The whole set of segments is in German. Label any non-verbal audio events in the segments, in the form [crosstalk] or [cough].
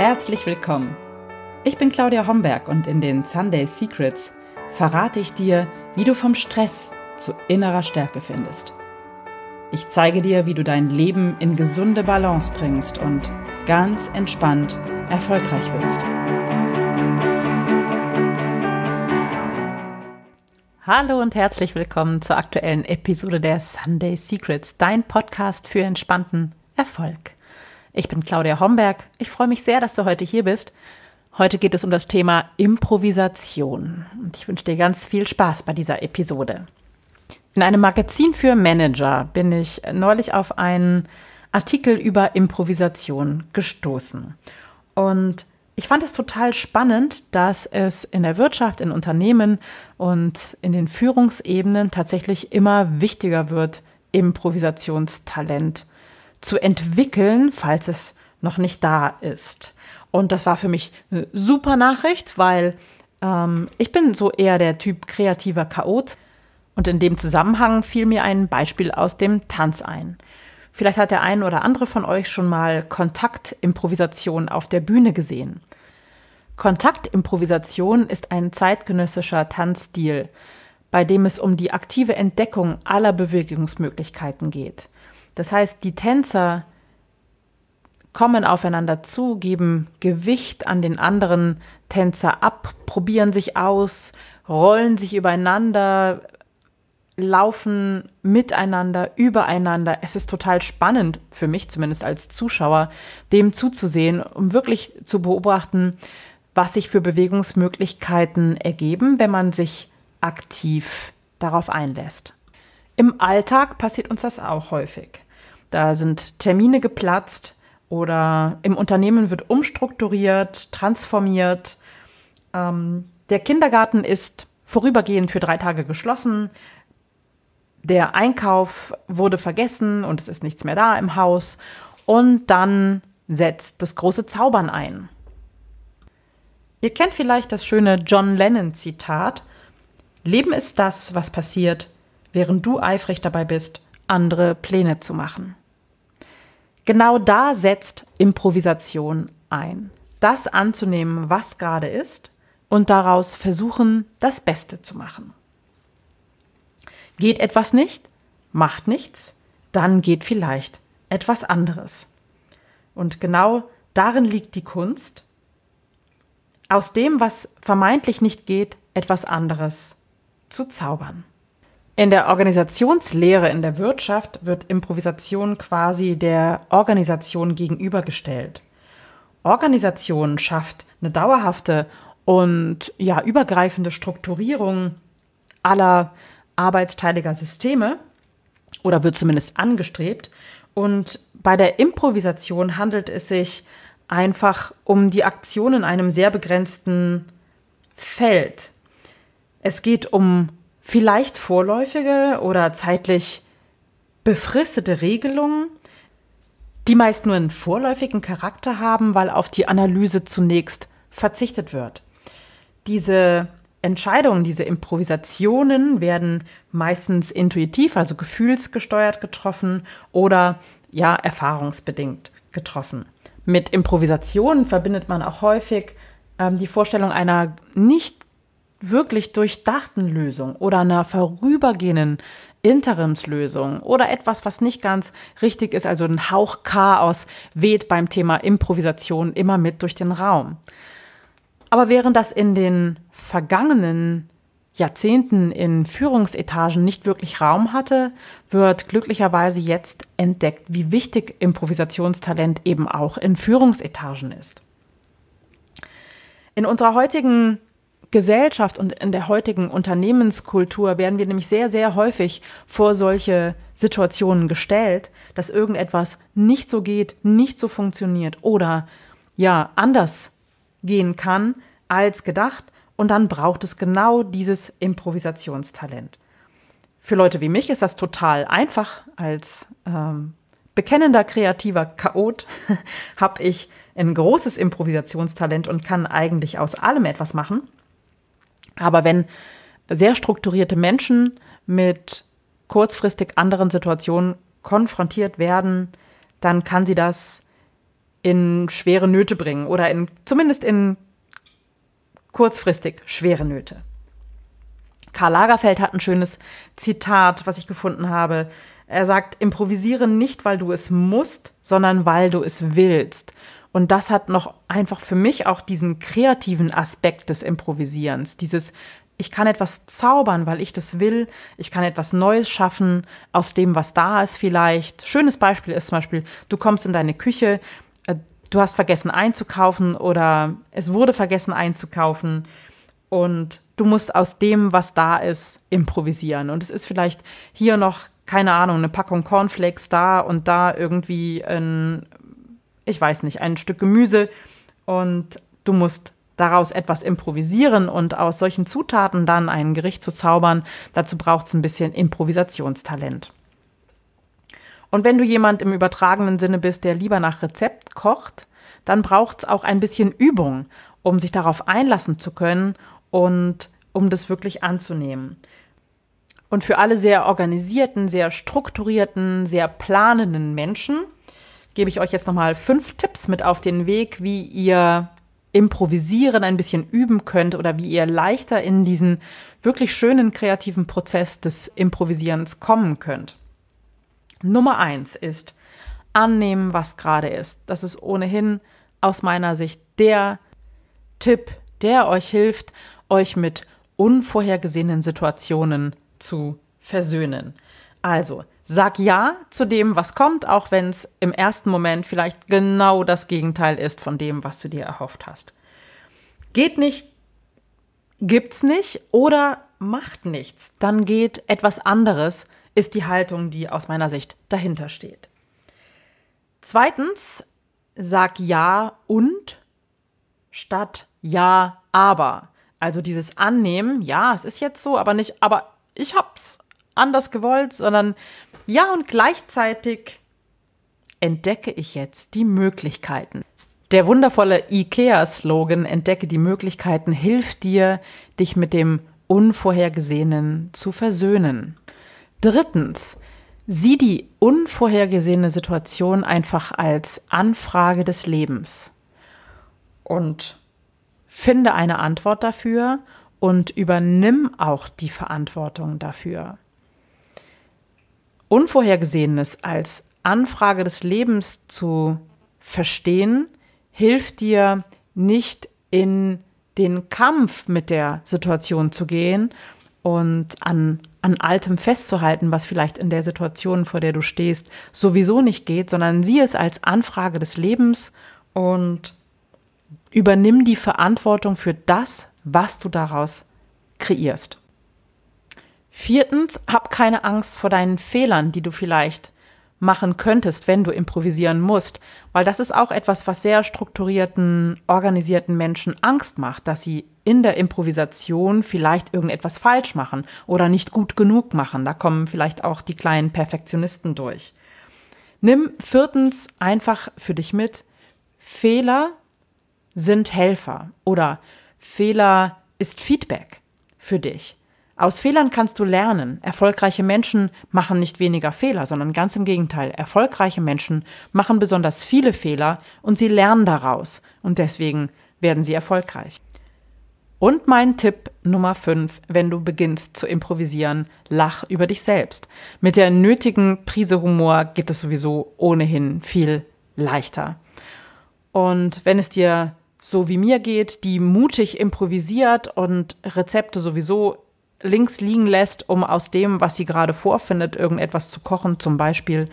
Herzlich willkommen. Ich bin Claudia Homberg und in den Sunday Secrets verrate ich dir, wie du vom Stress zu innerer Stärke findest. Ich zeige dir, wie du dein Leben in gesunde Balance bringst und ganz entspannt erfolgreich wirst. Hallo und herzlich willkommen zur aktuellen Episode der Sunday Secrets, dein Podcast für entspannten Erfolg. Ich bin Claudia Homberg. Ich freue mich sehr, dass du heute hier bist. Heute geht es um das Thema Improvisation. Und ich wünsche dir ganz viel Spaß bei dieser Episode. In einem Magazin für Manager bin ich neulich auf einen Artikel über Improvisation gestoßen. Und ich fand es total spannend, dass es in der Wirtschaft, in Unternehmen und in den Führungsebenen tatsächlich immer wichtiger wird, Improvisationstalent zu entwickeln, falls es noch nicht da ist. Und das war für mich eine super Nachricht, weil ähm, ich bin so eher der Typ kreativer Chaot. Und in dem Zusammenhang fiel mir ein Beispiel aus dem Tanz ein. Vielleicht hat der ein oder andere von euch schon mal Kontaktimprovisation auf der Bühne gesehen. Kontaktimprovisation ist ein zeitgenössischer Tanzstil, bei dem es um die aktive Entdeckung aller Bewegungsmöglichkeiten geht. Das heißt, die Tänzer kommen aufeinander zu, geben Gewicht an den anderen Tänzer ab, probieren sich aus, rollen sich übereinander, laufen miteinander, übereinander. Es ist total spannend, für mich zumindest als Zuschauer, dem zuzusehen, um wirklich zu beobachten, was sich für Bewegungsmöglichkeiten ergeben, wenn man sich aktiv darauf einlässt. Im Alltag passiert uns das auch häufig. Da sind Termine geplatzt oder im Unternehmen wird umstrukturiert, transformiert. Ähm, der Kindergarten ist vorübergehend für drei Tage geschlossen der Einkauf wurde vergessen und es ist nichts mehr da im Haus. Und dann setzt das große Zaubern ein. Ihr kennt vielleicht das schöne John Lennon-Zitat. Leben ist das, was passiert, während du eifrig dabei bist, andere Pläne zu machen. Genau da setzt Improvisation ein. Das anzunehmen, was gerade ist, und daraus versuchen, das Beste zu machen. Geht etwas nicht, macht nichts, dann geht vielleicht etwas anderes. Und genau darin liegt die Kunst, aus dem, was vermeintlich nicht geht, etwas anderes zu zaubern. In der Organisationslehre in der Wirtschaft wird Improvisation quasi der Organisation gegenübergestellt. Organisation schafft eine dauerhafte und ja übergreifende Strukturierung aller arbeitsteiliger Systeme oder wird zumindest angestrebt. Und bei der Improvisation handelt es sich einfach um die Aktion in einem sehr begrenzten Feld. Es geht um vielleicht vorläufige oder zeitlich befristete Regelungen, die meist nur einen vorläufigen Charakter haben, weil auf die Analyse zunächst verzichtet wird. Diese Entscheidungen, diese Improvisationen werden meistens intuitiv, also gefühlsgesteuert getroffen oder ja, erfahrungsbedingt getroffen. Mit Improvisationen verbindet man auch häufig ähm, die Vorstellung einer nicht wirklich durchdachten Lösung oder einer vorübergehenden Interimslösung oder etwas, was nicht ganz richtig ist, also ein Hauch Chaos weht beim Thema Improvisation immer mit durch den Raum. Aber während das in den vergangenen Jahrzehnten in Führungsetagen nicht wirklich Raum hatte, wird glücklicherweise jetzt entdeckt, wie wichtig Improvisationstalent eben auch in Führungsetagen ist. In unserer heutigen Gesellschaft und in der heutigen Unternehmenskultur werden wir nämlich sehr, sehr häufig vor solche Situationen gestellt, dass irgendetwas nicht so geht, nicht so funktioniert oder ja anders gehen kann als gedacht. Und dann braucht es genau dieses Improvisationstalent. Für Leute wie mich ist das total einfach. Als ähm, bekennender kreativer Chaot [laughs] habe ich ein großes Improvisationstalent und kann eigentlich aus allem etwas machen. Aber wenn sehr strukturierte Menschen mit kurzfristig anderen Situationen konfrontiert werden, dann kann sie das in schwere Nöte bringen oder in, zumindest in kurzfristig schwere Nöte. Karl Lagerfeld hat ein schönes Zitat, was ich gefunden habe. Er sagt, improvisiere nicht, weil du es musst, sondern weil du es willst. Und das hat noch einfach für mich auch diesen kreativen Aspekt des Improvisierens. Dieses, ich kann etwas zaubern, weil ich das will. Ich kann etwas Neues schaffen aus dem, was da ist vielleicht. Schönes Beispiel ist zum Beispiel, du kommst in deine Küche, äh, du hast vergessen einzukaufen oder es wurde vergessen einzukaufen und du musst aus dem, was da ist, improvisieren. Und es ist vielleicht hier noch, keine Ahnung, eine Packung Cornflakes da und da irgendwie ein, ich weiß nicht, ein Stück Gemüse und du musst daraus etwas improvisieren und aus solchen Zutaten dann ein Gericht zu zaubern, dazu braucht es ein bisschen Improvisationstalent. Und wenn du jemand im übertragenen Sinne bist, der lieber nach Rezept kocht, dann braucht es auch ein bisschen Übung, um sich darauf einlassen zu können und um das wirklich anzunehmen. Und für alle sehr organisierten, sehr strukturierten, sehr planenden Menschen gebe ich euch jetzt nochmal fünf Tipps mit auf den Weg, wie ihr improvisieren ein bisschen üben könnt oder wie ihr leichter in diesen wirklich schönen kreativen Prozess des Improvisierens kommen könnt. Nummer eins ist annehmen, was gerade ist. Das ist ohnehin aus meiner Sicht der Tipp, der euch hilft, euch mit unvorhergesehenen Situationen zu versöhnen. Also, sag ja zu dem, was kommt, auch wenn es im ersten Moment vielleicht genau das Gegenteil ist von dem, was du dir erhofft hast. Geht nicht, gibt's nicht oder macht nichts, dann geht etwas anderes, ist die Haltung, die aus meiner Sicht dahinter steht. Zweitens, sag ja und statt ja, aber. Also dieses Annehmen, ja, es ist jetzt so, aber nicht, aber ich hab's anders gewollt, sondern ja und gleichzeitig entdecke ich jetzt die Möglichkeiten. Der wundervolle IKEA-Slogan Entdecke die Möglichkeiten hilft dir, dich mit dem Unvorhergesehenen zu versöhnen. Drittens, sieh die unvorhergesehene Situation einfach als Anfrage des Lebens und finde eine Antwort dafür und übernimm auch die Verantwortung dafür. Unvorhergesehenes als Anfrage des Lebens zu verstehen, hilft dir nicht in den Kampf mit der Situation zu gehen und an, an Altem festzuhalten, was vielleicht in der Situation, vor der du stehst, sowieso nicht geht, sondern sieh es als Anfrage des Lebens und übernimm die Verantwortung für das, was du daraus kreierst. Viertens, hab keine Angst vor deinen Fehlern, die du vielleicht machen könntest, wenn du improvisieren musst, weil das ist auch etwas, was sehr strukturierten, organisierten Menschen Angst macht, dass sie in der Improvisation vielleicht irgendetwas falsch machen oder nicht gut genug machen. Da kommen vielleicht auch die kleinen Perfektionisten durch. Nimm viertens einfach für dich mit, Fehler sind Helfer oder Fehler ist Feedback für dich. Aus Fehlern kannst du lernen. Erfolgreiche Menschen machen nicht weniger Fehler, sondern ganz im Gegenteil. Erfolgreiche Menschen machen besonders viele Fehler und sie lernen daraus. Und deswegen werden sie erfolgreich. Und mein Tipp Nummer 5, wenn du beginnst zu improvisieren, lach über dich selbst. Mit der nötigen Prise Humor geht es sowieso ohnehin viel leichter. Und wenn es dir so wie mir geht, die mutig improvisiert und Rezepte sowieso links liegen lässt, um aus dem, was sie gerade vorfindet, irgendetwas zu kochen, zum Beispiel.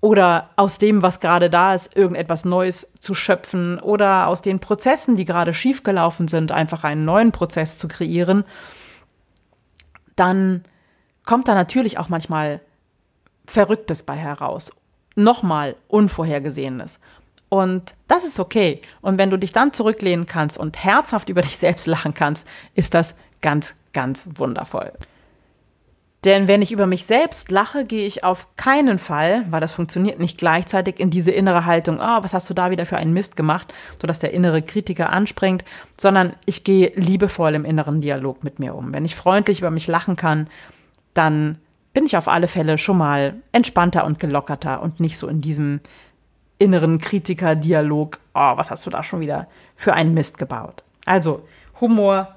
Oder aus dem, was gerade da ist, irgendetwas Neues zu schöpfen. Oder aus den Prozessen, die gerade schiefgelaufen sind, einfach einen neuen Prozess zu kreieren. Dann kommt da natürlich auch manchmal Verrücktes bei heraus. Nochmal Unvorhergesehenes. Und das ist okay. Und wenn du dich dann zurücklehnen kannst und herzhaft über dich selbst lachen kannst, ist das ganz, ganz wundervoll. Denn wenn ich über mich selbst lache, gehe ich auf keinen Fall, weil das funktioniert nicht gleichzeitig in diese innere Haltung, oh, was hast du da wieder für einen Mist gemacht, sodass der innere Kritiker anspringt, sondern ich gehe liebevoll im inneren Dialog mit mir um. Wenn ich freundlich über mich lachen kann, dann bin ich auf alle Fälle schon mal entspannter und gelockerter und nicht so in diesem inneren Kritiker-Dialog. Oh, was hast du da schon wieder für einen Mist gebaut? Also, Humor,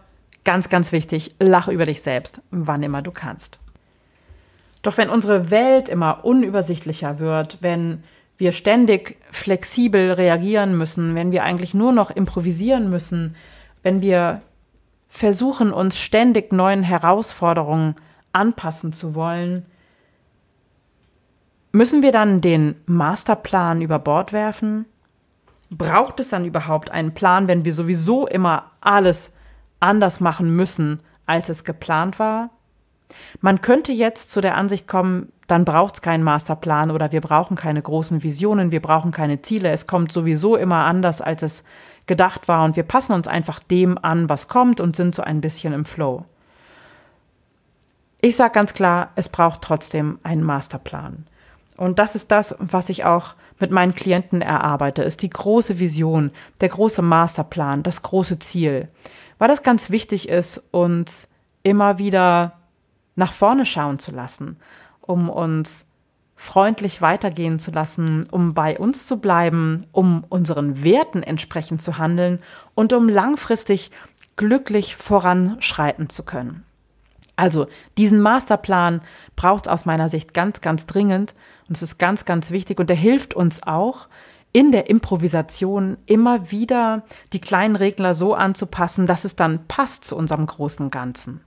ganz, ganz wichtig. Lach über dich selbst, wann immer du kannst. Doch wenn unsere Welt immer unübersichtlicher wird, wenn wir ständig flexibel reagieren müssen, wenn wir eigentlich nur noch improvisieren müssen, wenn wir versuchen, uns ständig neuen Herausforderungen anpassen zu wollen, müssen wir dann den Masterplan über Bord werfen? Braucht es dann überhaupt einen Plan, wenn wir sowieso immer alles anders machen müssen, als es geplant war? Man könnte jetzt zu der Ansicht kommen, dann braucht es keinen Masterplan oder wir brauchen keine großen Visionen, wir brauchen keine Ziele, es kommt sowieso immer anders, als es gedacht war und wir passen uns einfach dem an, was kommt und sind so ein bisschen im Flow. Ich sage ganz klar, es braucht trotzdem einen Masterplan. Und das ist das, was ich auch mit meinen Klienten erarbeite, ist die große Vision, der große Masterplan, das große Ziel. Weil das ganz wichtig ist, uns immer wieder nach vorne schauen zu lassen, um uns freundlich weitergehen zu lassen, um bei uns zu bleiben, um unseren Werten entsprechend zu handeln und um langfristig glücklich voranschreiten zu können. Also diesen Masterplan braucht es aus meiner Sicht ganz, ganz dringend und es ist ganz, ganz wichtig und er hilft uns auch in der Improvisation immer wieder die kleinen Regler so anzupassen, dass es dann passt zu unserem großen Ganzen.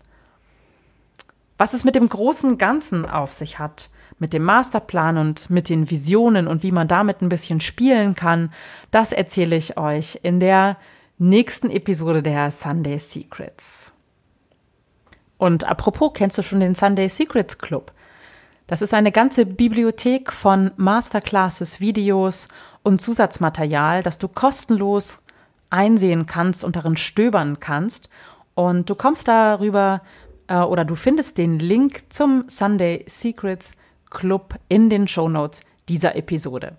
Was es mit dem großen Ganzen auf sich hat, mit dem Masterplan und mit den Visionen und wie man damit ein bisschen spielen kann, das erzähle ich euch in der nächsten Episode der Sunday Secrets. Und apropos, kennst du schon den Sunday Secrets Club? Das ist eine ganze Bibliothek von Masterclasses, Videos und Zusatzmaterial, das du kostenlos einsehen kannst und darin stöbern kannst. Und du kommst darüber äh, oder du findest den Link zum Sunday Secrets Club in den Show Notes dieser Episode.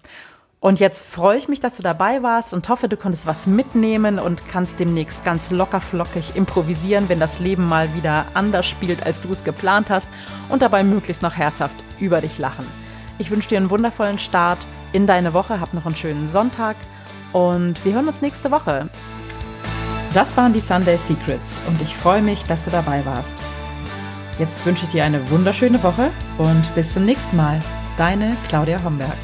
Und jetzt freue ich mich, dass du dabei warst und hoffe, du konntest was mitnehmen und kannst demnächst ganz locker flockig improvisieren, wenn das Leben mal wieder anders spielt, als du es geplant hast und dabei möglichst noch herzhaft über dich lachen. Ich wünsche dir einen wundervollen Start in deine Woche, hab noch einen schönen Sonntag und wir hören uns nächste Woche. Das waren die Sunday Secrets und ich freue mich, dass du dabei warst. Jetzt wünsche ich dir eine wunderschöne Woche und bis zum nächsten Mal. Deine Claudia Homberg.